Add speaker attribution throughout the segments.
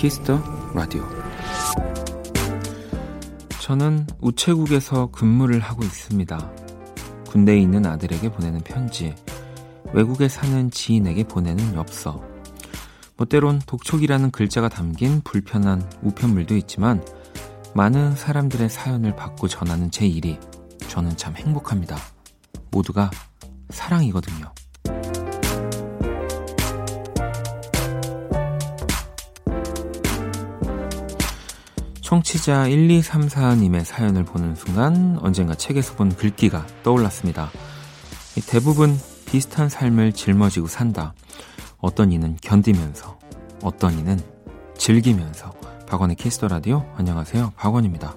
Speaker 1: Kiss the Radio. 저는 우체국에서 근무를 하고 있습니다. 군대에 있는 아들에게 보내는 편지, 외국에 사는 지인에게 보내는 엽서, 뭐 때론 독촉이라는 글자가 담긴 불편한 우편물도 있지만 많은 사람들의 사연을 받고 전하는 제 일이 저는 참 행복합니다. 모두가 사랑이거든요. 청취자 1234님의 사연을 보는 순간 언젠가 책에서 본 글귀가 떠올랐습니다. 대부분 비슷한 삶을 짊어지고 산다. 어떤 이는 견디면서, 어떤 이는 즐기면서. 박원의 Kiss the Radio. 안녕하세요. 박원입니다.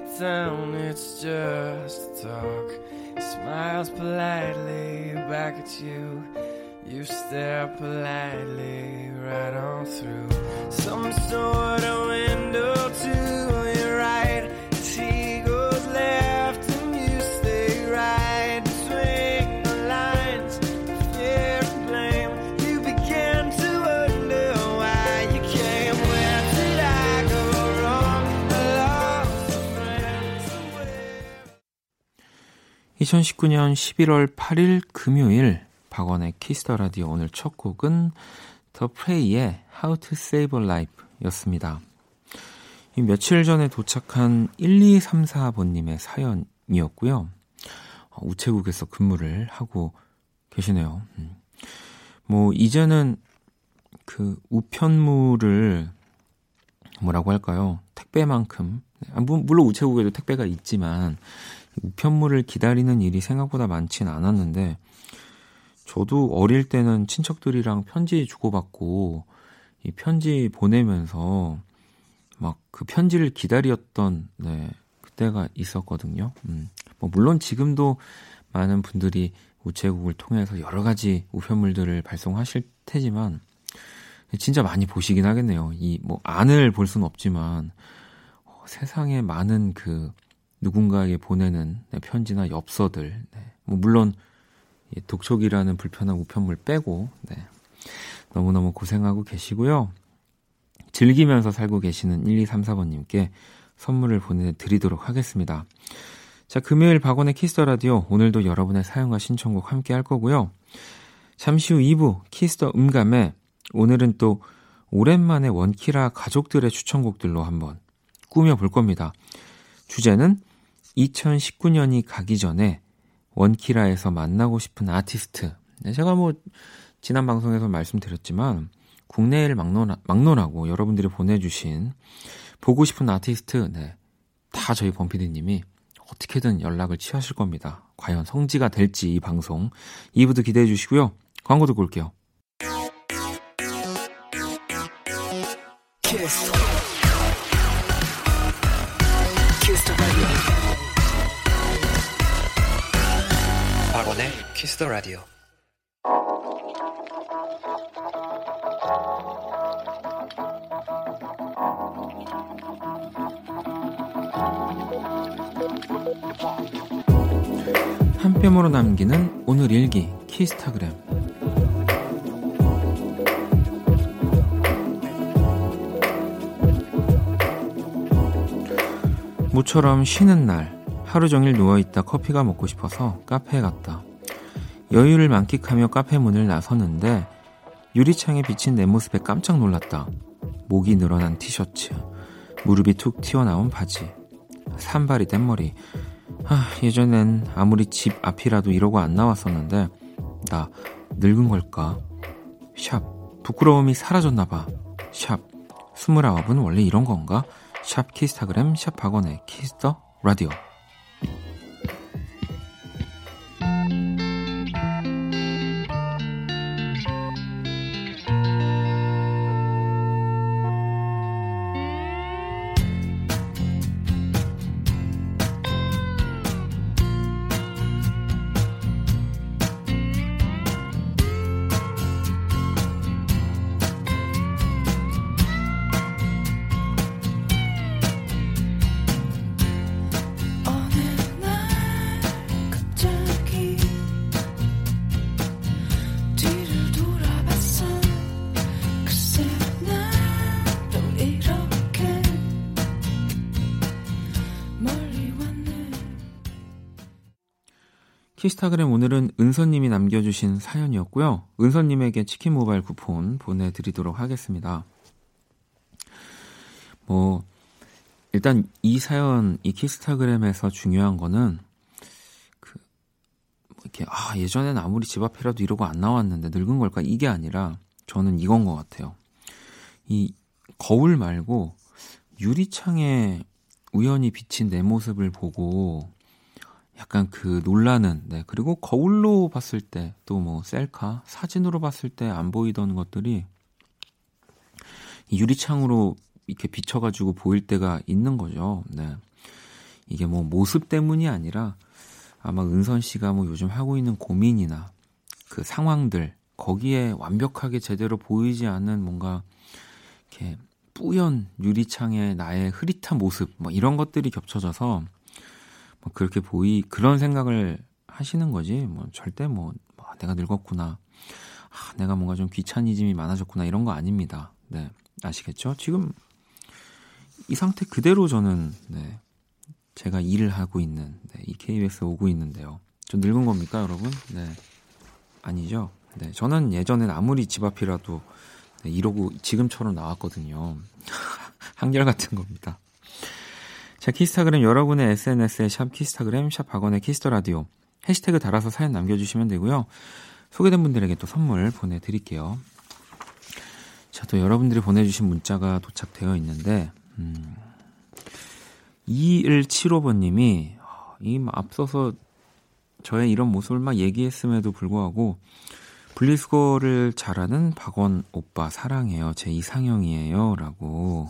Speaker 1: Sit down, it's just talk. Smiles politely back at you. You stare politely right on through some sort of window to your 2019년 11월 8일 금요일 박원의 Kiss the Radio 오늘 첫 곡은 The Fray의 How to Save a Life 였습니다. 며칠 전에 도착한 1234번님의 사연이었고요. 어, 우체국에서 근무를 하고 계시네요. 음. 뭐, 이제는 그 우편물을 뭐라고 할까요? 택배만큼. 아, 물론 우체국에도 택배가 있지만 우편물을 기다리는 일이 생각보다 많진 않았는데 저도 어릴 때는 친척들이랑 편지 주고받고 이 편지 보내면서 막 그 편지를 기다렸던 네, 그때가 있었거든요. 음. 뭐 물론 지금도 많은 분들이 우체국을 통해서 여러 가지 우편물들을 발송하실 테지만 진짜 많이 보시긴 하겠네요. 이 뭐 안을 볼 수는 없지만 어, 세상에 많은 그 누군가에게 보내는 네, 편지나 엽서들. 네. 뭐 물론 독촉이라는 불편한 우편물 빼고 네. 너무너무 고생하고 계시고요. 즐기면서 살고 계시는 1234번님께 선물을 보내드리도록 하겠습니다. 자, 금요일 박원의 Kiss the Radio 오늘도 여러분의 사연과 신청곡 함께 할 거고요. 잠시 후 2부 Kiss the 음감회 오늘은 또 오랜만에 원키라 가족들의 추천곡들로 한번 꾸며볼 겁니다. 주제는 2019년이 가기 전에 원키라에서 만나고 싶은 아티스트. 네, 제가 뭐 지난 방송에서 말씀드렸지만 국내를 막론, 막론하고 여러분들이 보내주신 보고 싶은 아티스트, 네, 다 저희 범피디님이 어떻게든 연락을 취하실 겁니다. 과연 성지가 될지 이 방송 2부도 기대해 주시고요. 광고 듣고 올게요. 키스. 더 라디오. 한 뼘으로 남기는 오늘 일기 키스타그램 모처럼 쉬는 날 하루 종일 누워있다 커피가 먹고 싶어서 카페에 갔다. 여유를 만끽하며 카페 문을 나섰는데 유리창에 비친 내 모습에 깜짝 놀랐다. 목이 늘어난 티셔츠, 무릎이 툭 튀어나온 바지, 산발이 된 머리. 아, 예전엔 아무리 집 앞이라도 이러고 안 나왔었는데 나 늙은 걸까? 샵 부끄러움이 사라졌나봐. 샵 스물아홉은 원래 이런 건가? 샵 키스타그램 샵 박원의 Kiss the Radio 키스타그램 오늘은 은서님이 남겨주신 사연이었고요. 은서님에게 치킨 모바일 쿠폰 보내드리도록 하겠습니다. 뭐, 일단 이 사연, 이 키스타그램에서 중요한 거는 그, 뭐 이렇게, 아, 예전엔 아무리 집 앞이라도 이러고 안 나왔는데 늙은 걸까? 이게 아니라 저는 이건 것 같아요. 이 거울 말고 유리창에 우연히 비친 내 모습을 보고 약간 그 놀라는, 네. 그리고 거울로 봤을 때, 또 뭐 셀카, 사진으로 봤을 때 안 보이던 것들이 유리창으로 이렇게 비춰가지고 보일 때가 있는 거죠. 네. 이게 뭐 모습 때문이 아니라 아마 은선 씨가 뭐 요즘 하고 있는 고민이나 그 상황들, 거기에 완벽하게 제대로 보이지 않는 뭔가 이렇게 뿌연 유리창에 나의 흐릿한 모습, 뭐 이런 것들이 겹쳐져서 뭐 그렇게 보이 그런 생각을 하시는 거지. 뭐 절대 뭐, 뭐 내가 늙었구나. 아, 내가 뭔가 좀 귀차니즘이 많아졌구나. 이런 거 아닙니다. 네. 아시겠죠? 지금 이 상태 그대로 저는 네. 제가 일을 하고 있는 네, 이 KBS 오고 있는데요. 좀 늙은 겁니까 여러분? 네. 아니죠? 네. 저는 예전엔 아무리 집 앞이라도 네, 이러고 지금처럼 나왔거든요. 한결 같은 겁니다 자, 키스타그램 여러분의 SNS에 샵 키스타그램, 샵 박원의 키스터라디오 해시태그 달아서 사연 남겨주시면 되고요. 소개된 분들에게 또 선물 보내드릴게요. 자, 또 여러분들이 보내주신 문자가 도착되어 있는데, 음, 2175번님이, 이 앞서서 저의 이런 모습을 막 얘기했음에도 불구하고, 분리수거를 잘하는 박원 오빠 사랑해요. 제 이상형이에요. 라고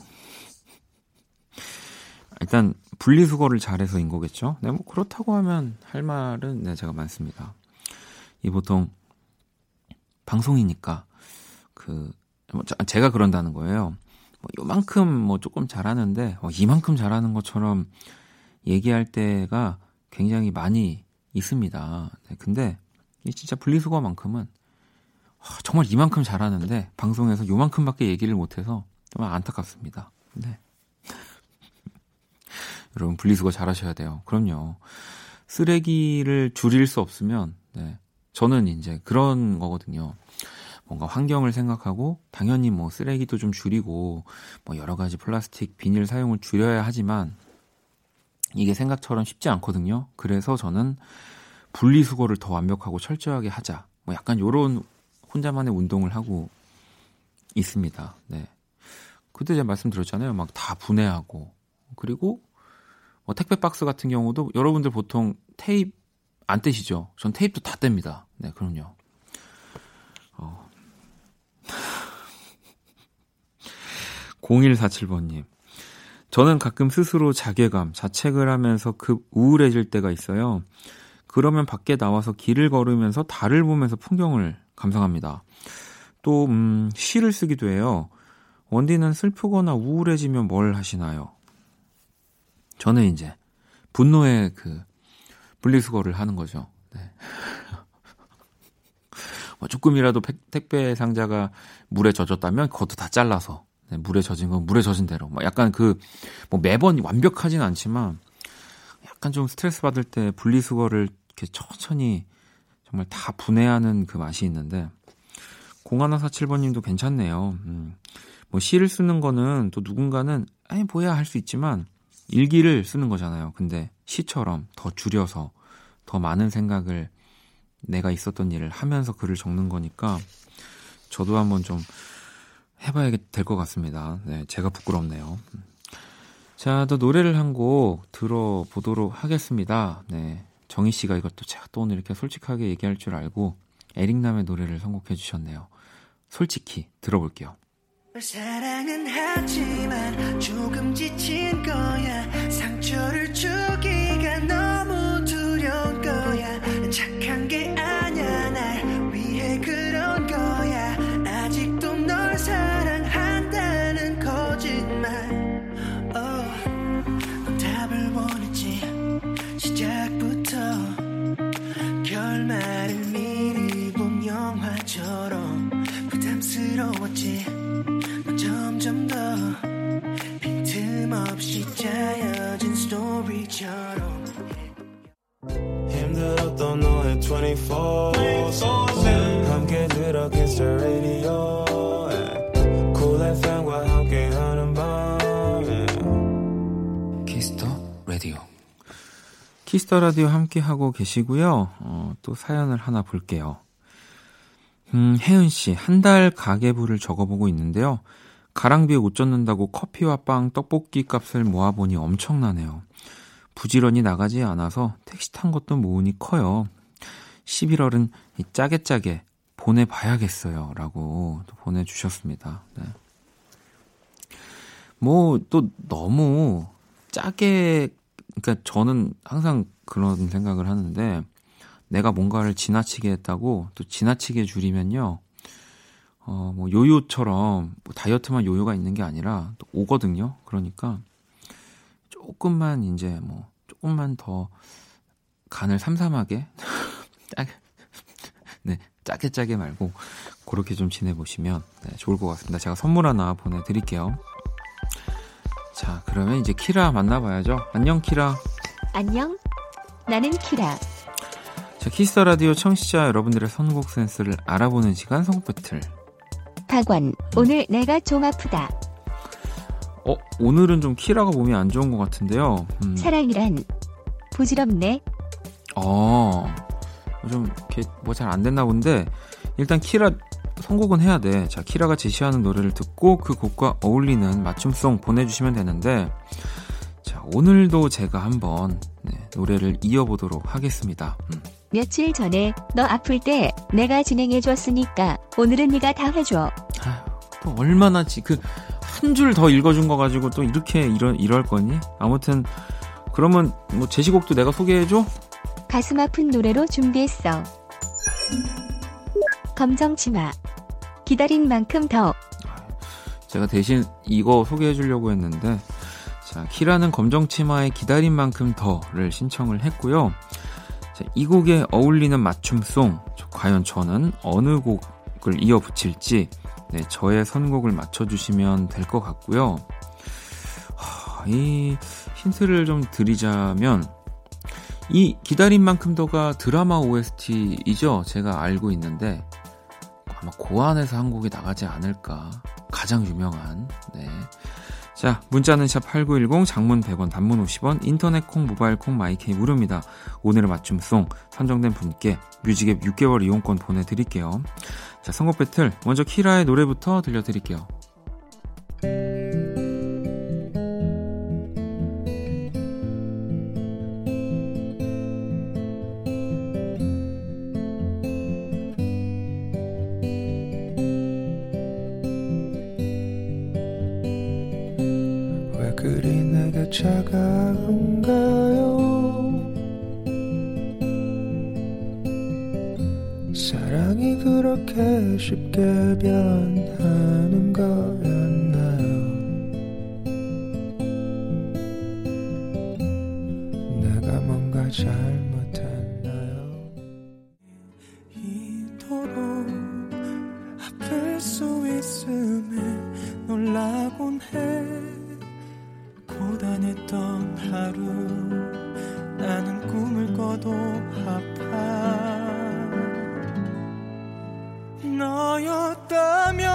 Speaker 1: 일단 분리수거를 잘해서인 거겠죠. 네, 뭐 그렇다고 하면 할 말은 네, 제가 많습니다. 이 보통 방송이니까 그 뭐, 제가 그런다는 거예요. 뭐 요만큼 뭐 조금 잘하는데 어, 이만큼 잘하는 것처럼 얘기할 때가 굉장히 많이 있습니다. 네, 근데 이 진짜 분리수거만큼은 어, 정말 이만큼 잘하는데 방송에서 요만큼밖에 얘기를 못해서 정말 안타깝습니다. 네. 여러분 분리수거 잘 하셔야 돼요. 그럼요. 쓰레기를 줄일 수 없으면 네. 저는 이제 그런 거거든요. 뭔가 환경을 생각하고 당연히 뭐 쓰레기도 좀 줄이고 뭐 여러 가지 플라스틱 비닐 사용을 줄여야 하지만 이게 생각처럼 쉽지 않거든요. 그래서 저는 분리수거를 더 완벽하고 철저하게 하자. 뭐 약간 요런 혼자만의 운동을 하고 있습니다. 네. 그때 제가 말씀드렸잖아요. 막 다 분해하고 그리고 뭐 택배 박스 같은 경우도 여러분들 보통 테이프 안 떼시죠? 전 테이프도 다 뗍니다. 네, 그럼요. 어. 0147번님. 저는 가끔 스스로 자괴감, 자책을 하면서 급 우울해질 때가 있어요. 그러면 밖에 나와서 길을 걸으면서 달을 보면서 풍경을 감상합니다. 또, 음, 시를 쓰기도 해요. 원디는 슬프거나 우울해지면 뭘 하시나요? 저는 이제 분노의 그 분리수거를 하는 거죠. 네. 뭐 조금이라도 택배 상자가 물에 젖었다면 그것도 다 잘라서 네, 물에 젖은 건 물에 젖은 대로. 뭐 약간 그 뭐 매번 완벽하진 않지만 약간 좀 스트레스 받을 때 분리수거를 이렇게 천천히 정말 다 분해하는 그 맛이 있는데 0147번님도 괜찮네요. 음. 뭐 시를 쓰는 거는 또 누군가는 아니 뭐야 할 수 있지만 일기를 쓰는 거잖아요. 근데 시처럼 더 줄여서 더 많은 생각을 내가 있었던 일을 하면서 글을 적는 거니까 저도 한번 좀 해봐야 될 것 같습니다. 네, 제가 부끄럽네요. 자, 또 노래를 한 곡 들어보도록 하겠습니다. 네, 정희 씨가 이것도 제가 또 오늘 이렇게 솔직하게 얘기할 줄 알고 에릭남의 노래를 선곡해 주셨네요. 솔직히 들어볼게요. 사랑은 하지만 조금 지친 거야. 상 Kiss the Radio 함께하고 계시고요. 어, 또 사연을 하나 볼게요. 음, 혜은 씨, 한 달 가계부를 적어보고 있는데요. 가랑비에 옷 젖는다고 커피와 빵, 떡볶이 값을 모아보니 엄청나네요. 부지런히 나가지 않아서 택시 탄 것도 모으니 커요. 11월은 짜게 짜게 보내봐야겠어요. 라고 또 보내주셨습니다. 네. 뭐, 또 너무 짜게, 그러니까 저는 항상 그런 생각을 하는데, 내가 뭔가를 지나치게 했다고 또 지나치게 줄이면요. 어, 뭐 요요처럼 뭐 다이어트만 요요가 있는 게 아니라 또 오거든요. 그러니까 조금만 이제 뭐 조금만 더 간을 삼삼하게 짜게 네, 짜게 짜게 말고 그렇게 좀 지내보시면 네, 좋을 것 같습니다. 제가 선물 하나 보내드릴게요. 자, 그러면 이제 키라 만나봐야죠. 안녕, 키라.
Speaker 2: 안녕. 나는 키라.
Speaker 1: 자, Kiss the Radio 청취자 여러분들의 선곡 센스를 알아보는 시간 선곡 배틀.
Speaker 2: 박원, 오늘 내가 좀 아프다.
Speaker 1: 어, 오늘은 좀 키라가 몸이 안 좋은 것 같은데요.
Speaker 2: 음. 사랑이란 부질없네.
Speaker 1: 어, 좀뭐잘 안 됐나 본데 일단 키라 선곡은 해야 돼. 자, 키라가 제시하는 노래를 듣고 그 곡과 어울리는 맞춤송 보내주시면 되는데 자, 오늘도 제가 한번 네, 노래를 이어보도록 하겠습니다. 음.
Speaker 2: 며칠 전에 너 아플 때 내가 진행해 줬으니까 오늘은 네가 다 해줘.
Speaker 1: 아또 얼마나 지그 한 줄 더 읽어준 거 가지고 또 이렇게 이런 이럴 거니? 아무튼 그러면 뭐 제시곡도 내가 소개해줘?
Speaker 2: 가슴 아픈 노래로 준비했어. 검정 치마 기다린 만큼 더.
Speaker 1: 제가 대신 이거 소개해 주려고 했는데 자 키라는 검정 치마의 기다린 만큼 더를 신청을 했고요. 자, 이 곡에 어울리는 맞춤송, 과연 저는 어느 곡을 이어 붙일지 네, 저의 선곡을 맞춰주시면 될 것 같고요. 하, 이 힌트를 좀 드리자면 이 기다린 만큼 더가 드라마 OST이죠. 제가 알고 있는데 아마 고안에서 한 곡이 나가지 않을까. 가장 유명한. 네. 자, 문자는 샵 8910, 장문 100원, 단문 50원, 인터넷 콩, 모바일 콩, 마이케이 무료입니다. 오늘의 맞춤송 선정된 분께 뮤직앱 6개월 이용권 보내드릴게요. 자, 선곡 배틀 먼저 키라의 노래부터 들려드릴게요. 가운가요? 사랑이 그렇게 쉽게 변하는 거 고단했던 하루 나는 꿈을 꿔도 아파. 너였다면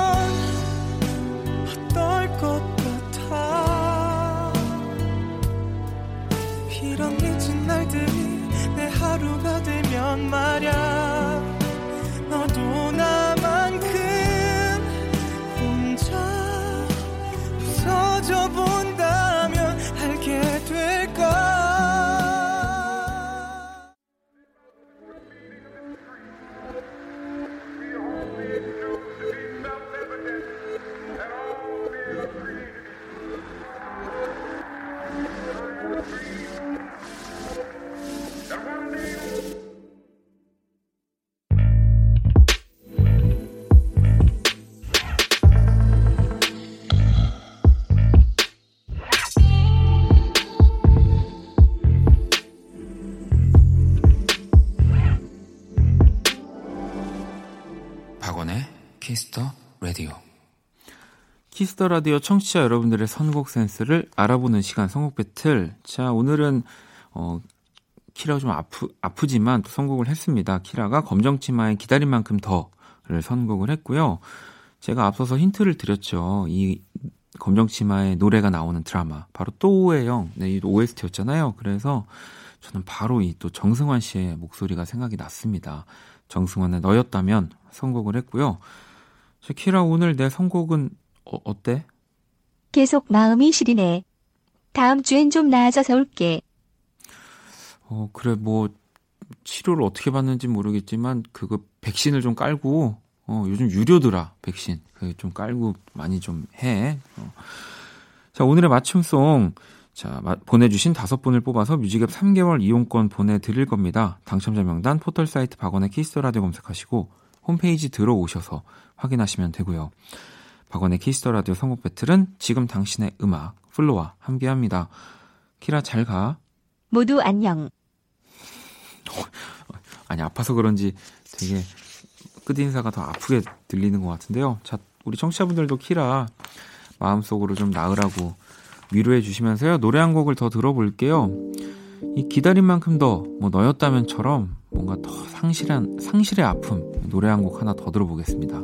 Speaker 1: 어떨 것 같아? 이런 잊은 날들이 내 하루가 되면 말야 Kiss the Radio 청취자 여러분들의 선곡 센스를 알아보는 시간 선곡 배틀. 자, 오늘은 어 키라가 좀 아프 아프지만 또 선곡을 했습니다. 키라가 검정치마의 기다린 만큼 더 선곡을 했고요. 제가 앞서서 힌트를 드렸죠. 이 검정치마의 노래가 나오는 드라마 바로 또 오해영, 네, 이 OST였잖아요. 그래서 저는 바로 이 또 정승환 씨의 목소리가 생각이 났습니다. 정승환의 너였다면 선곡을 했고요. 키라 오늘 내 선곡은 어, 어때?
Speaker 2: 계속 마음이 시리네. 다음 주엔 좀 나아져서 올게.
Speaker 1: 어, 그래, 뭐, 치료를 어떻게 받는지 모르겠지만, 그거 백신을 좀 깔고, 어, 요즘 유료더라, 백신. 좀 깔고 많이 좀 해. 어. 자, 오늘의 맞춤송. 자, 보내주신 다섯 분을 뽑아서 뮤직앱 3개월 이용권 보내드릴 겁니다. 당첨자 명단 포털 사이트 박원의 키스 더 라디오 검색하시고 홈페이지 들어오셔서 확인하시면 되고요. 박원의 키스 더 라디오 선곡 배틀은 지금 당신의 음악 플로와 함께 합니다. 키라 잘 가.
Speaker 2: 모두 안녕.
Speaker 1: 아니 아파서 그런지 되게 끝인사가 더 아프게 들리는 것 같은데요. 자, 우리 청취자분들도 키라 마음속으로 좀 나으라고 위로해 주시면서요. 노래 한 곡을 더 들어볼게요. 이 기다린 만큼 더 뭐 너였다면처럼 뭔가 더 상실한 상실의 아픔 노래 한 곡 하나 더 들어보겠습니다.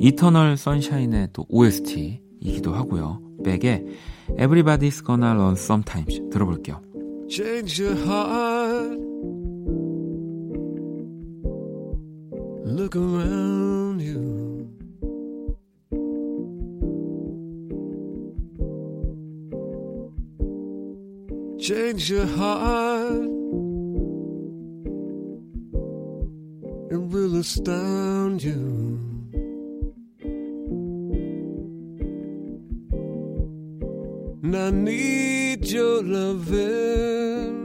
Speaker 1: 이터널 선샤인의 또 OST이기도 하고요. 백의 Everybody's Gonna Learn Sometimes 들어볼게요. Change your heart. Look around you. Change your heart. Astound you. And I need your loving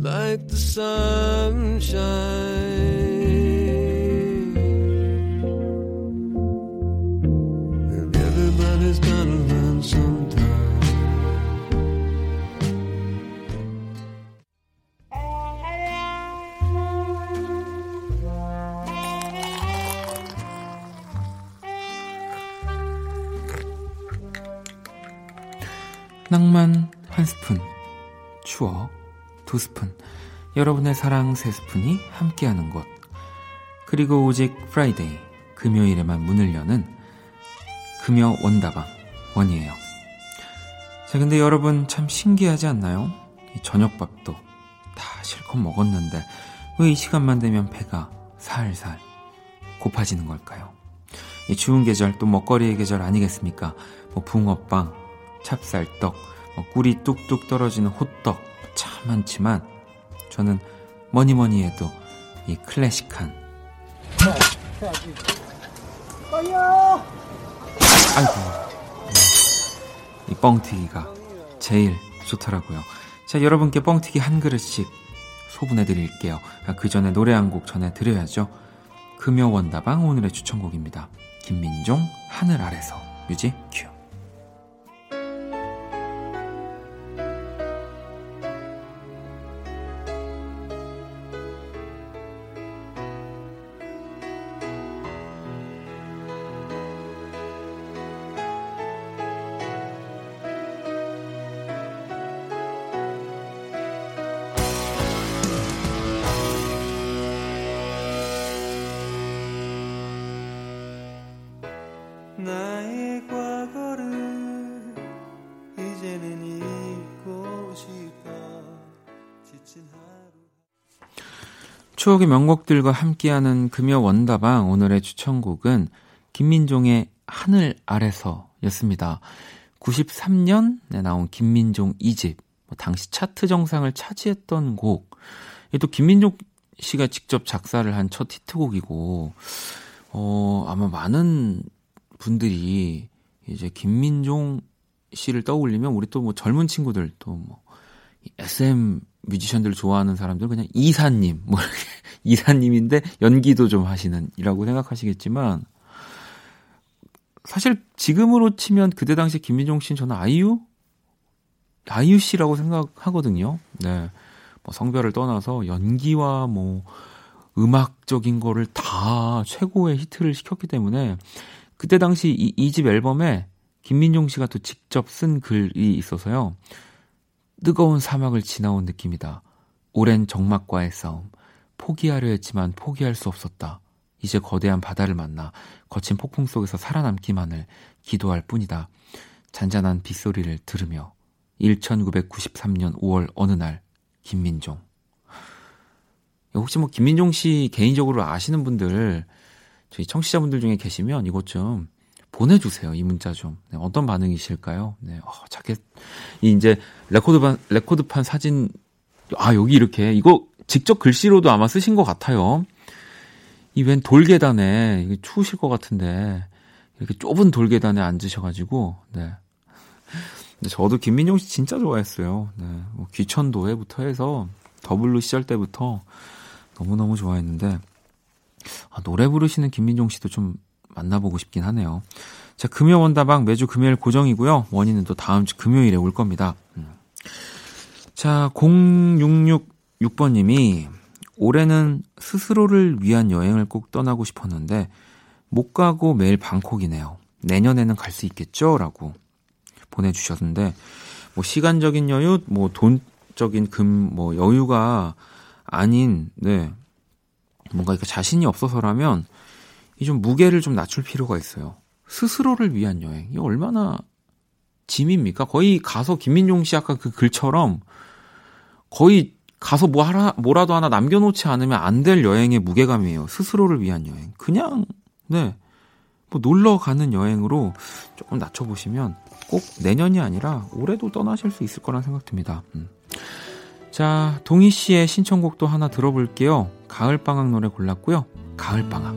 Speaker 1: like the sunshine. 여러분의 사랑 세 스푼이 함께하는 곳. 그리고 오직 Friday, 금요일에만 문을 여는 금요 원다방 원이에요. 자, 근데 여러분 참 신기하지 않나요? 이 저녁밥도 다 실컷 먹었는데 왜 이 시간만 되면 배가 살살 고파지는 걸까요? 이 추운 계절 또 먹거리의 계절 아니겠습니까? 뭐 붕어빵, 찹쌀떡, 뭐 꿀이 뚝뚝 떨어지는 호떡 참 많지만 저는 뭐니 뭐니 해도 이 클래식한 아이고 이 뻥튀기가 제일 좋더라고요. 자 여러분께 뻥튀기 한 그릇씩 소분해 드릴게요. 그 전에 노래 한 곡 전해 드려야죠. 금요원다방 오늘의 추천곡입니다. 김민종 하늘 아래서 뮤직 큐. 추억의 명곡들과 함께하는 금요 원다방 오늘의 추천곡은 김민종의 하늘 아래서였습니다. 93년에 나온 김민종 2집, 뭐 당시 차트 정상을 차지했던 곡. 또 김민종 씨가 직접 작사를 한 첫 히트곡이고, 어, 아마 많은 분들이 이제 김민종 씨를 떠올리면 우리 또 뭐 젊은 친구들 또뭐 SM 뮤지션들 좋아하는 사람들 그냥 이사님 뭐 이사님인데 연기도 좀 하시는이라고 생각하시겠지만 사실 지금으로 치면 그때 당시 김민종 씨는 저는 아이유 아이유 씨라고 생각하거든요. 네. 뭐 성별을 떠나서 연기와 뭐 음악적인 거를 다 최고의 히트를 시켰기 때문에 그때 당시 이집 앨범에 김민종 씨가 또 직접 쓴 글이 있어서요. 뜨거운 사막을 지나온 느낌이다. 오랜 적막과의 싸움. 포기하려 했지만 포기할 수 없었다. 이제 거대한 바다를 만나 거친 폭풍 속에서 살아남기만을 기도할 뿐이다. 잔잔한 빗소리를 들으며 1993년 5월 어느 날 김민종 혹시 뭐 김민종 씨 개인적으로 아시는 분들 저희 청취자분들 중에 계시면 이것 좀 보내주세요. 이 문자 좀. 네, 어떤 반응이실까요? 네, 어, 자켓. 이 이제 레코드판, 레코드판 사진, 아, 여기 이렇게. 이거 직접 글씨로도 아마 쓰신 것 같아요. 이 웬 돌계단에, 이게 추우실 것 같은데, 이렇게 좁은 돌계단에 앉으셔가지고, 네. 저도 김민종 씨 진짜 좋아했어요. 네. 뭐 귀천도에부터 해서 더블루 시절 때부터 너무너무 좋아했는데, 아, 노래 부르시는 김민종 씨도 좀 만나보고 싶긴 하네요. 자, 금요 원다방 매주 금요일 고정이고요. 원인은 또 다음 주 금요일에 올 겁니다. 음. 자, 0666번님이 올해는 스스로를 위한 여행을 꼭 떠나고 싶었는데 못 가고 매일 방콕이네요. 내년에는 갈 수 있겠죠? 라고 보내주셨는데 뭐 시간적인 여유, 뭐 돈적인 금, 뭐 여유가 아닌, 네. 뭔가 이렇게 자신이 없어서라면 이 좀 무게를 좀 낮출 필요가 있어요. 스스로를 위한 여행. 이 얼마나 짐입니까? 거의 가서 김민용 씨 아까 그 글처럼 거의 가서 뭐 하라, 뭐라도 하나 남겨놓지 않으면 안 될 여행의 무게감이에요. 스스로를 위한 여행. 그냥, 네. 뭐 놀러 가는 여행으로 조금 낮춰보시면 꼭 내년이 아니라 올해도 떠나실 수 있을 거란 생각 듭니다. 음. 자, 동희 씨의 신청곡도 하나 들어볼게요. 가을방학 노래 골랐고요. 가을방학.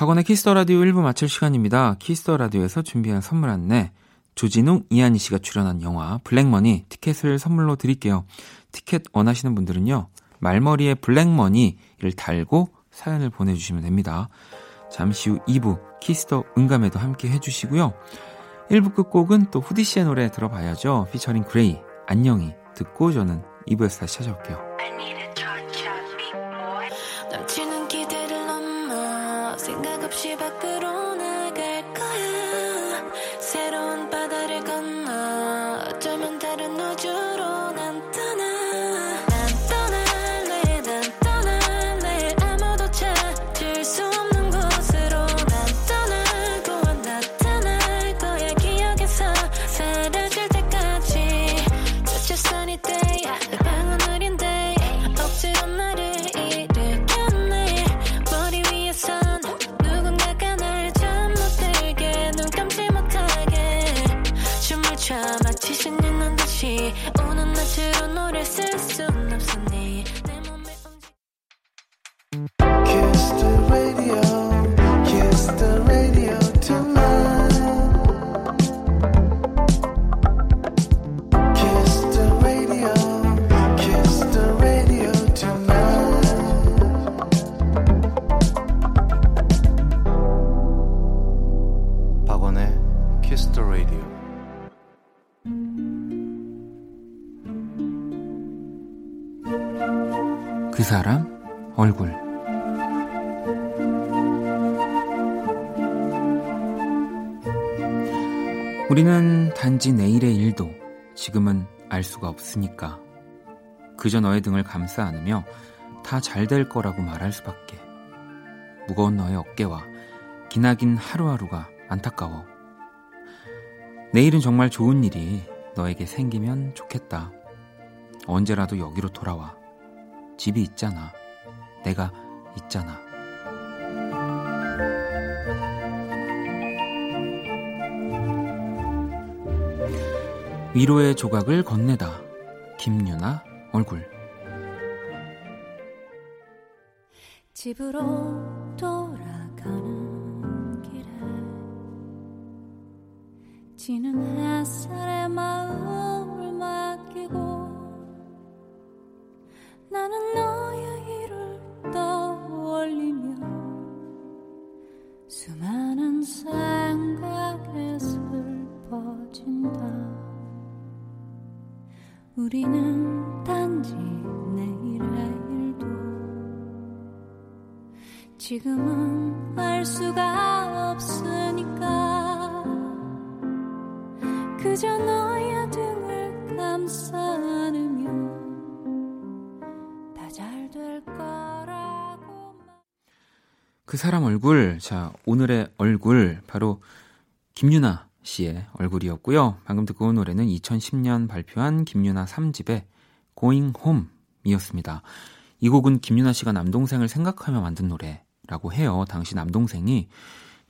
Speaker 1: 박원의 키스 더 라디오 1부 마칠 시간입니다. 키스 더 라디오에서 준비한 선물 안내. 조진웅, 이하늬 씨가 출연한 영화 블랙머니 티켓을 선물로 드릴게요. 티켓 원하시는 분들은요. 말머리에 블랙머니를 달고 사연을 보내주시면 됩니다. 잠시 후 2부 키스 더 음감회도 함께 해주시고요. 1부 끝곡은 또 후디 씨의 노래 들어봐야죠. 피처링 그레이, 안녕히 듣고 저는 2부에서 다시 찾아올게요. 우리 있으니까. 그저 너의 등을 감싸 안으며 다 잘 될 거라고 말할 수밖에. 무거운 너의 어깨와 기나긴 하루하루가 안타까워. 내일은 정말 좋은 일이 너에게 생기면 좋겠다. 언제라도 여기로 돌아와. 집이 있잖아. 내가 있잖아. 위로의 조각을 건네다. 김유나 얼굴.
Speaker 3: 집으로 돌아가는 길에 지는 햇살에 마음을 맡기고 나는 너의 일을 떠올리며 수많은 생각에 슬퍼진다. 우리는 단지 내일의 일도 지금은 알 수가 없으니까. 그저 너의 등을 감싸 안으며 다잘 될 거라고
Speaker 1: 그 사람 얼굴, 자, 오늘의 얼굴, 바로 김유나 씨의 얼굴이었고요. 방금 듣고 온 노래는 2010년 발표한 김유나 3집의 Going Home 이었습니다. 이 곡은 김유나 씨가 남동생을 생각하며 만든 노래라고 해요. 당시 남동생이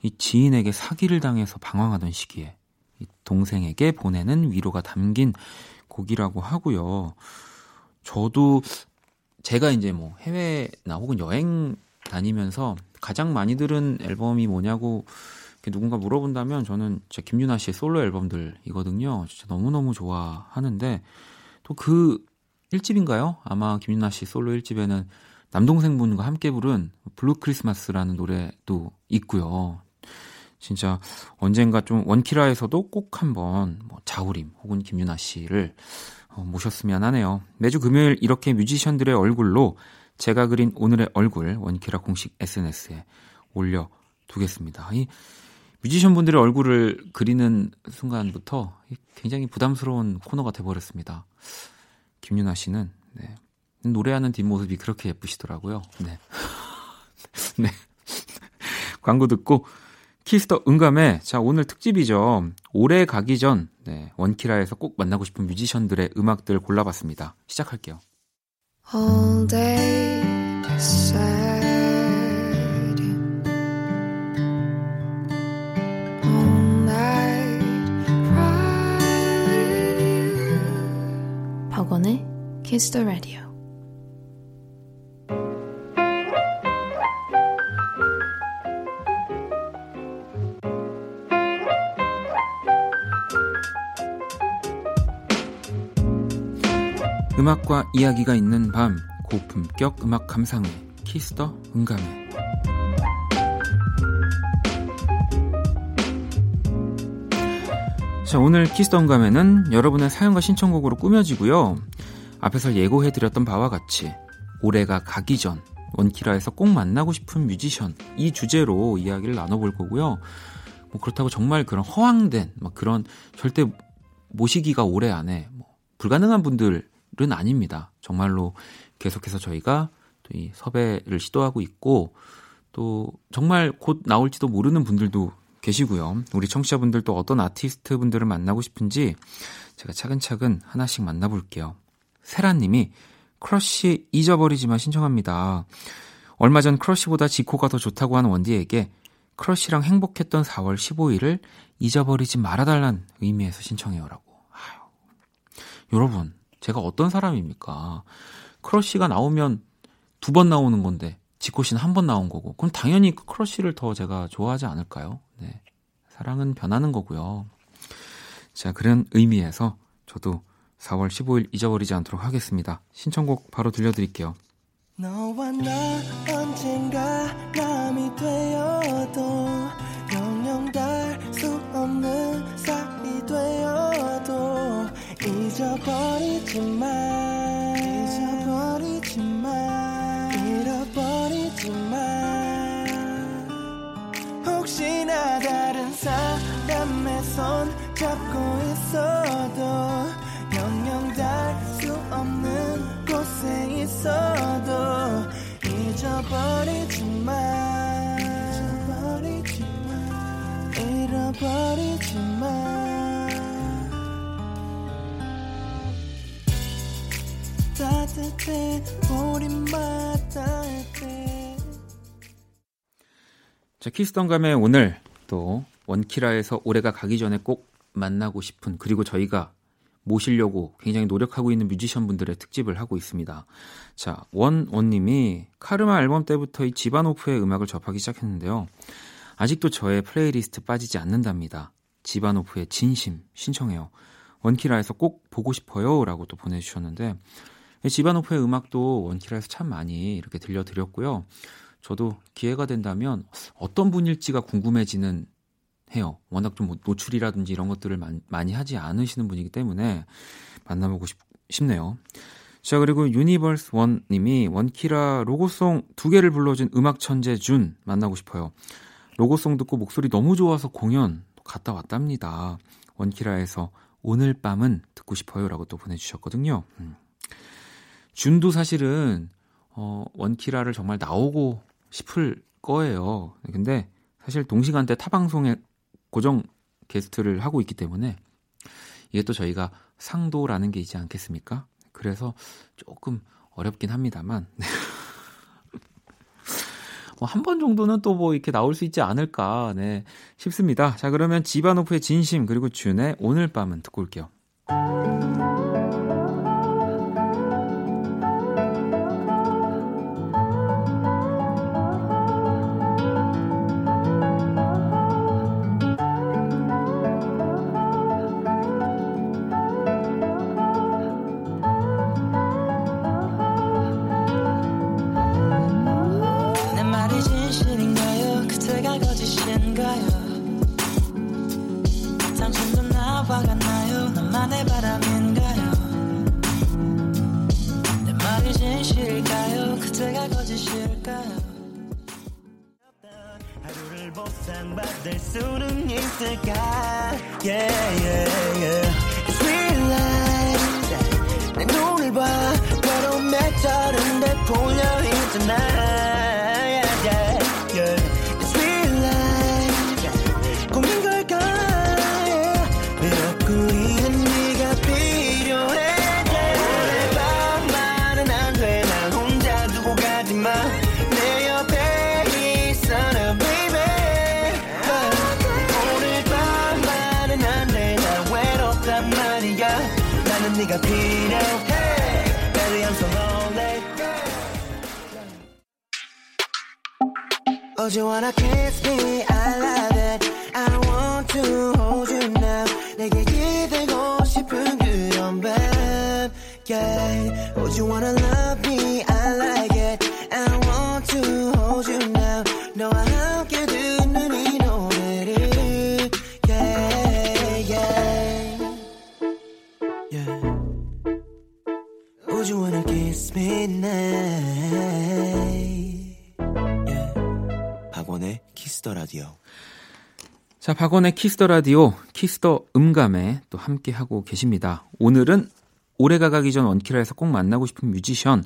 Speaker 1: 이 지인에게 사기를 당해서 방황하던 시기에 이 동생에게 보내는 위로가 담긴 곡이라고 하고요. 저도 제가 이제 뭐 해외나 혹은 여행 다니면서 가장 많이 들은 앨범이 뭐냐고 누군가 물어본다면 저는 진짜 김윤아 씨의 솔로 앨범들이거든요. 진짜 너무너무 좋아하는데 또 그 1집인가요? 아마 김윤아 씨 솔로 1집에는 남동생분과 함께 부른 Blue Christmas라는 노래도 있고요. 진짜 언젠가 좀 원키라에서도 꼭 한번 뭐 자우림 혹은 김윤아 씨를 어, 모셨으면 하네요. 매주 금요일 이렇게 뮤지션들의 얼굴로 제가 그린 오늘의 얼굴 원키라 공식 SNS에 올려두겠습니다. 이 뮤지션 분들의 얼굴을 그리는 순간부터 굉장히 부담스러운 코너가 돼버렸습니다. 김윤아 씨는 네. 노래하는 뒷모습이 그렇게 예쁘시더라고요. 네. 네. 광고 듣고 키스 더 음감회 자 오늘 특집이죠. 올해 가기 전 네, 원키라에서 꼭 만나고 싶은 뮤지션들의 음악들 골라봤습니다. 시작할게요. All day Kiss the Radio. 음악과 이야기가 있는 밤 고품격 음악 감상회 키스 더 음감회. 자 오늘 키스 더 음감회는 여러분의 사연과 신청곡으로 꾸며지고요 앞에서 예고해드렸던 바와 같이 올해가 가기 전 원키라에서 꼭 만나고 싶은 뮤지션 이 주제로 이야기를 나눠볼 거고요 뭐 그렇다고 정말 그런 허황된 막 그런 절대 모시기가 올해 안에 뭐 불가능한 분들 은 아닙니다. 정말로 계속해서 저희가 또 이 섭외를 시도하고 있고 또 정말 곧 나올지도 모르는 분들도 계시고요. 우리 청취자분들도 어떤 아티스트 분들을 만나고 싶은지 제가 차근차근 하나씩 만나볼게요. 세라님이 크러쉬 잊어버리지만 신청합니다. 얼마 전 크러쉬보다 지코가 더 좋다고 하는 원디에게 크러쉬랑 행복했던 4월 15일을 잊어버리지 말아달란 의미에서 신청해요라고. 아유. 여러분, 제가 어떤 사람입니까? 크러쉬가 나오면 두 번 나오는 건데 지코 씨는 한 번 나온 거고 그럼 당연히 그 크러쉬를 더 제가 좋아하지 않을까요? 네. 사랑은 변하는 거고요. 자, 그런 의미에서 저도 4월 15일 잊어버리지 않도록 하겠습니다. 신청곡 바로 들려드릴게요. 너와 나 언젠가 남이 되어도 영영 달수 없는 사이 되어도 잊어버리지 마 잊어버리지 마 잃어버리지 마 혹시나 다른 사람의 손 잡고 있어도 있어도 잊어버리지 마 잊어버리지 마 잃어버리지 마 따뜻해 우리 마다 때. 자 키스던감의 오늘 또 원키라에서 올해가 가기 전에 꼭 만나고 싶은 그리고 저희가 모시려고 굉장히 노력하고 있는 뮤지션 분들의 특집을 하고 있습니다. 자, 원원님이 카르마 앨범 때부터 이 지바노프의 음악을 접하기 시작했는데요. 아직도 저의 플레이리스트 빠지지 않는답니다. 지바노프의 진심 신청해요. 원키라에서 꼭 보고 싶어요. 라고 또 보내주셨는데, 지바노프의 음악도 원키라에서 참 많이 이렇게 들려드렸고요. 저도 기회가 된다면 어떤 분일지가 궁금해지는 해요. 워낙 좀 노출이라든지 이런 것들을 많이 하지 않으시는 분이기 때문에 만나보고 싶, 싶네요. 자, 그리고 유니버스 원 님이 원키라 로고송 두 개를 불러준 음악 천재 준 만나고 싶어요. 로고송 듣고 목소리 너무 좋아서 공연 갔다 왔답니다. 원키라에서 오늘 밤은 듣고 싶어요 라고 또 보내주셨거든요. 음. 준도 사실은 어, 원키라를 정말 나오고 싶을 거예요. 근데 사실 동시간대 타방송에 고정 게스트를 하고 있기 때문에 이게 또 저희가 상도라는 게 있지 않겠습니까? 그래서 조금 어렵긴 합니다만 뭐 한 번 정도는 또 뭐 이렇게 나올 수 있지 않을까 네 싶습니다. 자 그러면 지바노프의 진심 그리고 준의 오늘 밤은 듣고 올게요. Oh, do you wanna kiss me? I love it. I want to. 자, 박원의 Kiss the Radio, Kiss the 음감회 또 함께 하고 계십니다. 오늘은 올해가 가기 전 원키라에서 꼭 만나고 싶은 뮤지션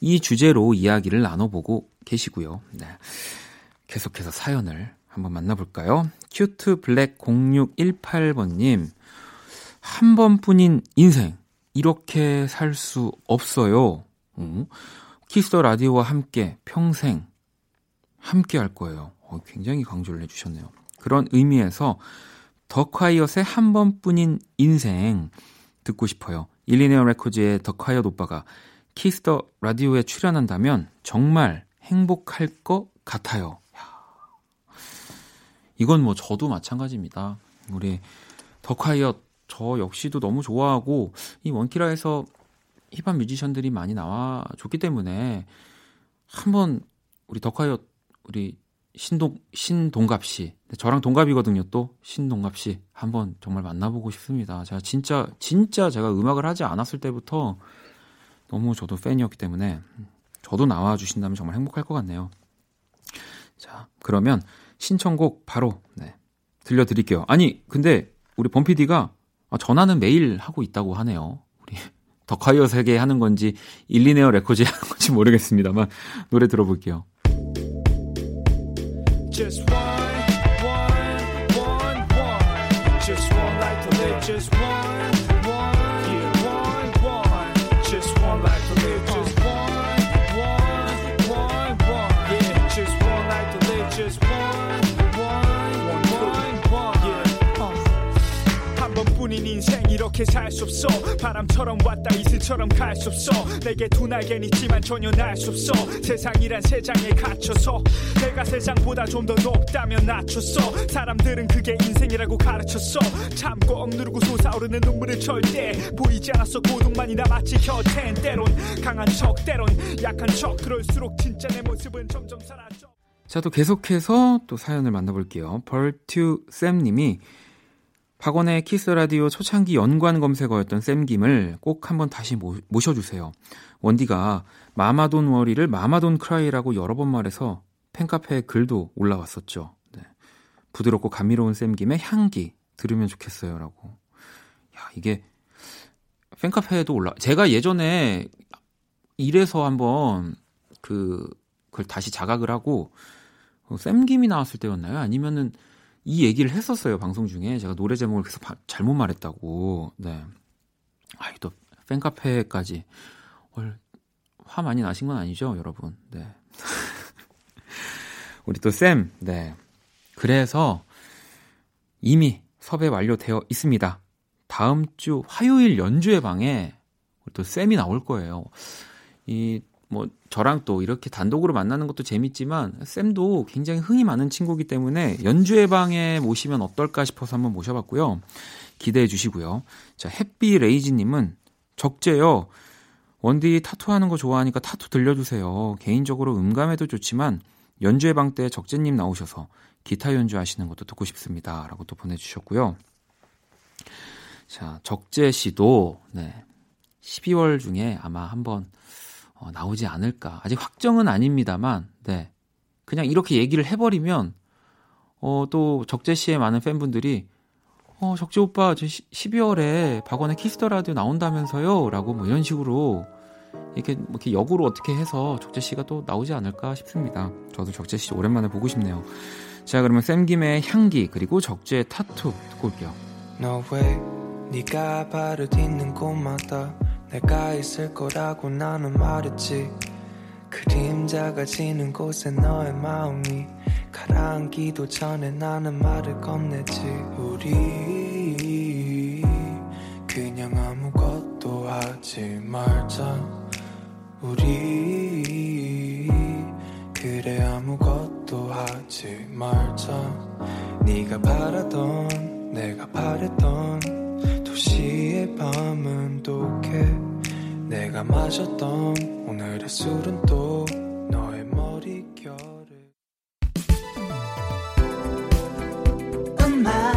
Speaker 1: 이 주제로 이야기를 나눠보고 계시고요. 네. 계속해서 사연을 한번 만나볼까요? Cute Black 0618번님, 한 번뿐인 인생, 이렇게 살 수 없어요. 어? Kiss the Radio와 함께 평생 함께 할 거예요. 어, 굉장히 강조를 해주셨네요. 그런 의미에서 더 콰이엇의 한 번뿐인 인생 듣고 싶어요. 일리네어 레코즈의 더 콰이엇 오빠가 Kiss the Radio에 출연한다면 정말 행복할 것 같아요. 이건 뭐 저도 마찬가지입니다. 우리 더 콰이엇 저 역시도 너무 좋아하고 이 원키라에서 힙합 뮤지션들이 많이 나와줬기 때문에 한번 우리 더 콰이엇 우리 신동 신동갑 씨. 저랑 동갑이거든요 또. 신동갑 씨. 한번 정말 만나보고 싶습니다. 제가 진짜 진짜 제가 음악을 하지 않았을 때부터 너무 저도 팬이었기 때문에 저도 나와 주신다면 정말 행복할 것 같네요. 자 그러면 신청곡 바로 네, 들려드릴게요. 아니 근데 우리 범피디가 아, 전화는 매일 하고 있다고 하네요. 우리 더콰이어 세계 하는 건지 일리네어 레코드 하는 건지 모르겠습니다만 노래 들어볼게요 Just one, 이
Speaker 4: 이렇게 살 수 없어. 바람처럼 왔다 이슬처럼 갈 수 없어. 내게 두 날개는 있지만 전혀 날 수 없어. 세상이란 세상에 갇혀서 내가 세상보다 좀 더 높다면 낮췄어 사람들은 그게 인생이라고 가르쳤어 참고 억누르고 솟아오르는 눈물을 절대 보이지 않았어 고독만이 남았지 곁엔 때론 강한 척 때론 약한 척 그럴수록 진짜 내 모습은 점점 사라져.
Speaker 1: 자, 또 계속해서 또 사연을 만나볼게요. 벌튜 쌤님이 박원의 Kiss the Radio 초창기 연관 검색어였던 쌤김을 꼭 한번 다시 모, 모셔주세요. 원디가 마마돈 워리를 마마돈 크라이라고 여러 번 말해서 팬카페에 글도 올라왔었죠. 네. 부드럽고 감미로운 쌤김의 향기 들으면 좋겠어요라고. 야 이게 팬카페에도 올라. 제가 예전에 이래서 한번 그 그걸 다시 자각을 하고 어, 쌤김이 나왔을 때였나요? 아니면은 이 얘기를 했었어요 방송 중에 제가 노래 제목을 계속 바, 잘못 말했다고. 네. 아이 또 팬카페까지 월, 화 많이 나신 건 아니죠, 여러분. 네. 우리 또 쌤, 네. 그래서 이미 섭외 완료되어 있습니다. 다음 주 화요일 연주회 방에 우리 또 쌤이 나올 거예요. 이 뭐 저랑 또 이렇게 단독으로 만나는 것도 재밌지만 쌤도 굉장히 흥이 많은 친구이기 때문에 연주회 방에 모시면 어떨까 싶어서 한번 모셔봤고요. 기대해 주시고요. 자, 햇비 레이지님은 적재요. 원디 타투하는 거 좋아하니까 타투 들려주세요. 개인적으로 음감에도 좋지만 연주회 방 때 적재님 나오셔서 기타 연주하시는 것도 듣고 싶습니다. 라고 또 보내주셨고요. 자, 적재 씨도, 네. 12월 중에 아마 한번 어, 나오지 않을까. 아직 확정은 아닙니다만, 네. 그냥 이렇게 얘기를 해버리면, 어, 또 적재 씨의 많은 팬분들이, 어, 적재 오빠, 저 12월에 박원의 Kiss the Radio 나온다면서요? 라고 뭐 이런 식으로, 이렇게, 뭐 이렇게 역으로 어떻게 해서 적재 씨가 또 나오지 않을까 싶습니다. 저도 적재 씨 오랜만에 보고 싶네요. 자, 그러면 쌤김의 향기, 그리고 적재의 타투 듣고 올게요.
Speaker 5: Way 네가 발을 딛는 곳마다 내가 있을 거라고 나는 말했지. 그림자가 지는 곳에 너의 마음이 가라앉기도 전에 나는 말을 건네지. 우리 그냥 아무것도 하지 말자. 우리 그래 아무것도 하지 말자. 네가 바라던 내가 바랬던 도시의 밤은 독해 내가 마셨던 오늘의 술은 또 너의 머릿결을
Speaker 6: 음악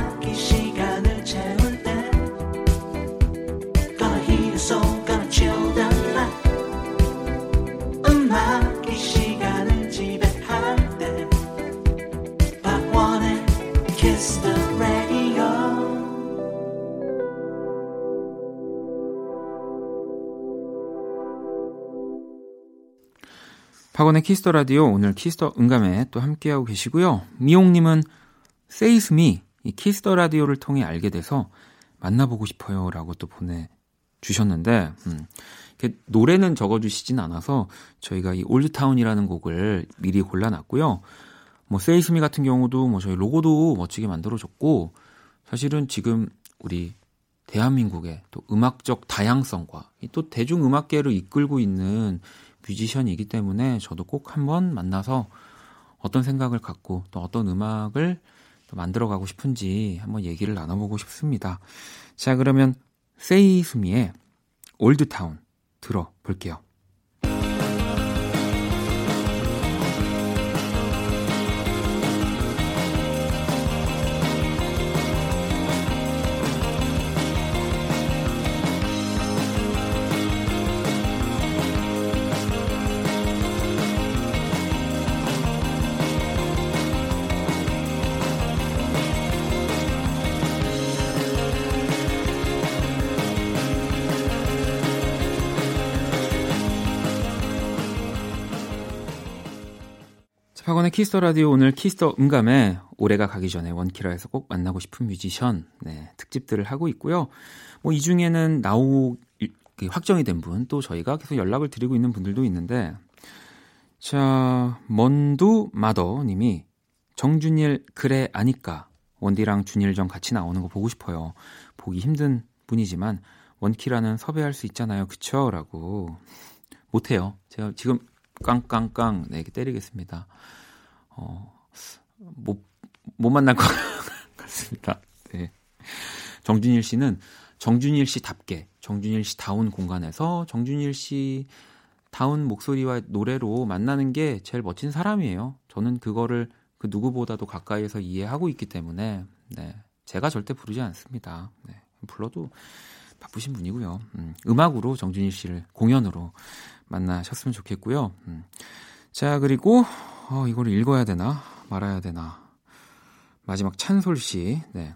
Speaker 6: 박원의 Kiss the Radio
Speaker 1: 오늘 Kiss the 음감회 또 함께하고 계시고요. 미용님은 세이수미 이 Kiss the Radio를 통해 알게 돼서 만나보고 싶어요라고 또 보내 주셨는데 음, 이렇게 노래는 적어주시진 않아서 저희가 이 Old Town이라는 곡을 미리 골라놨고요. 뭐 세이수미 같은 경우도 뭐 저희 로고도 멋지게 만들어줬고 사실은 지금 우리 대한민국의 또 음악적 다양성과 이또 대중음악계를 이끌고 있는 뮤지션이기 때문에 저도 꼭 한번 만나서 어떤 생각을 갖고 또 어떤 음악을 또 만들어가고 싶은지 한번 얘기를 나눠보고 싶습니다. 자, 그러면 세이스미의 올드타운 들어볼게요. 박원의 Kiss the Radio 오늘 Kiss the 음감회 올해가 가기 전에 원키라에서 꼭 만나고 싶은 뮤지션 네, 특집들을 하고 있고요. 뭐 이 중에는 나오 그 확정이 된 분 또 저희가 계속 연락을 드리고 있는 분들도 있는데 자 먼두 마더님이 정준일 그래 아니까 원디랑 준일정 같이 나오는 거 보고 싶어요. 보기 힘든 분이지만 원키라는 섭외할 수 있잖아요. 그쵸? 라고. 못해요. 제가 지금 깡깡깡 네, 이렇게 때리겠습니다. 어, 못, 못 만날 것 같습니다. 네. 정준일 씨는 정준일 씨답게, 정준일 씨 다운 공간에서 정준일 씨 다운 목소리와 노래로 만나는 게 제일 멋진 사람이에요. 저는 그거를 그 누구보다도 가까이에서 이해하고 있기 때문에, 네. 제가 절대 부르지 않습니다. 네. 불러도 바쁘신 분이고요. 음, 음악으로 정준일 씨를 공연으로 만나셨으면 좋겠고요. 음. 자, 그리고 어, 이걸 읽어야 되나 말아야 되나. 마지막 찬솔 씨. 네.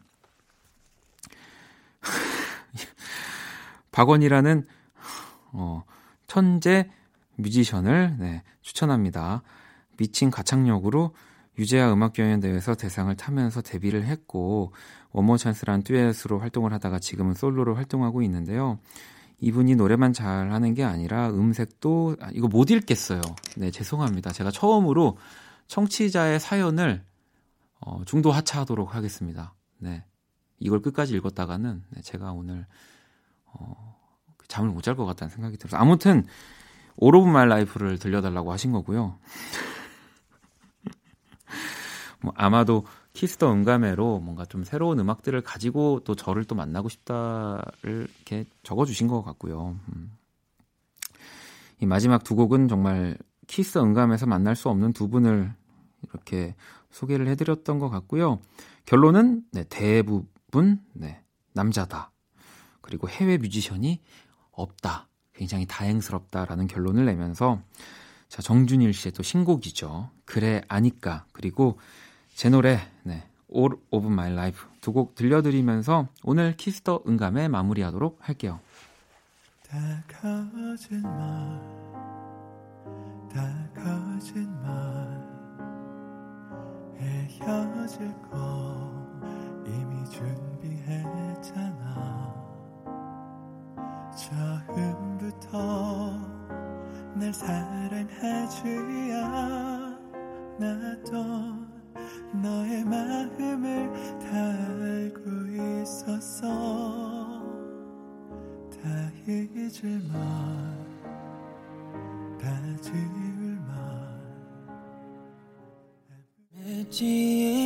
Speaker 1: 박원이라는 어, 천재 뮤지션을 네, 추천합니다. 미친 가창력으로 유재하 음악경연대회에서 대상을 타면서 데뷔를 했고 원모어찬스란 듀엣으로 활동을 하다가 지금은 솔로로 활동하고 있는데요. 이분이 노래만 잘하는 게 아니라 음색도 아, 이거 못 읽겠어요. 네 죄송합니다. 제가 처음으로 청취자의 사연을 어, 중도 하차하도록 하겠습니다. 네 이걸 끝까지 읽었다가는 네, 제가 오늘 어, 잠을 못 잘 것 같다는 생각이 들어서 아무튼 All of My Life를 들려달라고 하신 거고요. 뭐 아마도 Kiss the 음감회로 뭔가 좀 새로운 음악들을 가지고 또 저를 또 만나고 싶다를 이렇게 적어주신 것 같고요. 음. 이 마지막 두 곡은 정말 키스 응감에서 만날 수 없는 두 분을 이렇게 소개를 해드렸던 것 같고요. 결론은 네, 대부분 네, 남자다. 그리고 해외 뮤지션이 없다. 굉장히 다행스럽다라는 결론을 내면서 자 정준일 씨의 또 신곡이죠. 그래 아니까 그리고 제 노래 네, All of My Life 두 곡 들려드리면서 오늘 Kiss the 음감회 마무리하도록 할게요.
Speaker 5: 다 거짓말 다 거짓말 헤어질 거 이미 준비했잖아 처음부터 날 사랑하지 않았던 너의 마음을 다 알고 있었어 다 잊을 말다 지울 말.
Speaker 7: 지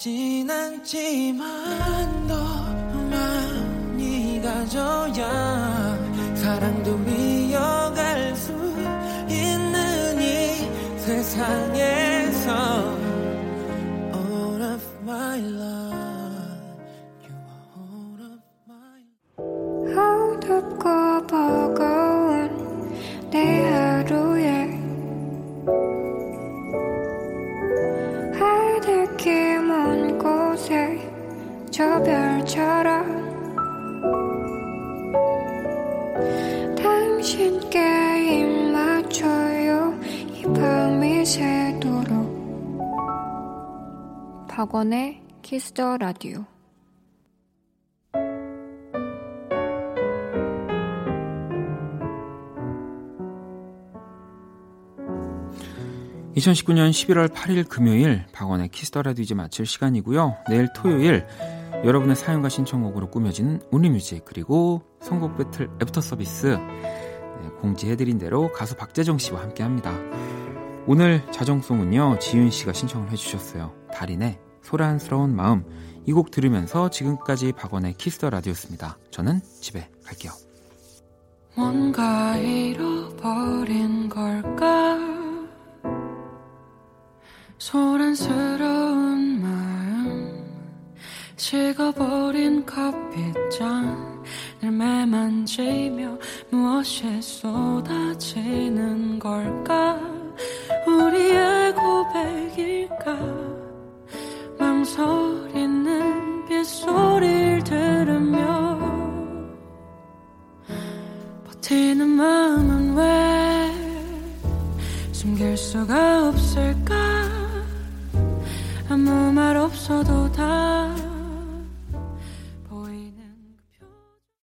Speaker 7: 없진 않지만 더 많이 가져야 사랑도 이어갈 수 있는 이 세상에
Speaker 3: 박원의 Kiss the Radio
Speaker 1: 2019년 11월 8일 금요일 박원의 Kiss the Radio 이제 마칠 시간이고요. 내일 토요일 여러분의 사연과 신청곡으로 꾸며진 Only Music 그리고 선곡 배틀 애프터 서비스 네, 공지해드린 대로 가수 박재정 씨와 함께합니다. 오늘 자정송은요 지윤 씨가 신청을 해주셨어요. 다린의 소란스러운 마음. 이 곡 들으면서 지금까지 박원의 Kiss the Radio였습니다. 저는 집에 갈게요.
Speaker 3: 뭔가 잃어버린 걸까? 소란스러운 마음. 식어버린 커피잔. 늘 매만지며 무엇이 쏟아지는 걸까? 우리의 고백일까 망설이는 빗소리를 들으며 버티는 마음은 왜
Speaker 8: 숨길 수가 없을까? 아무 말 없어도 다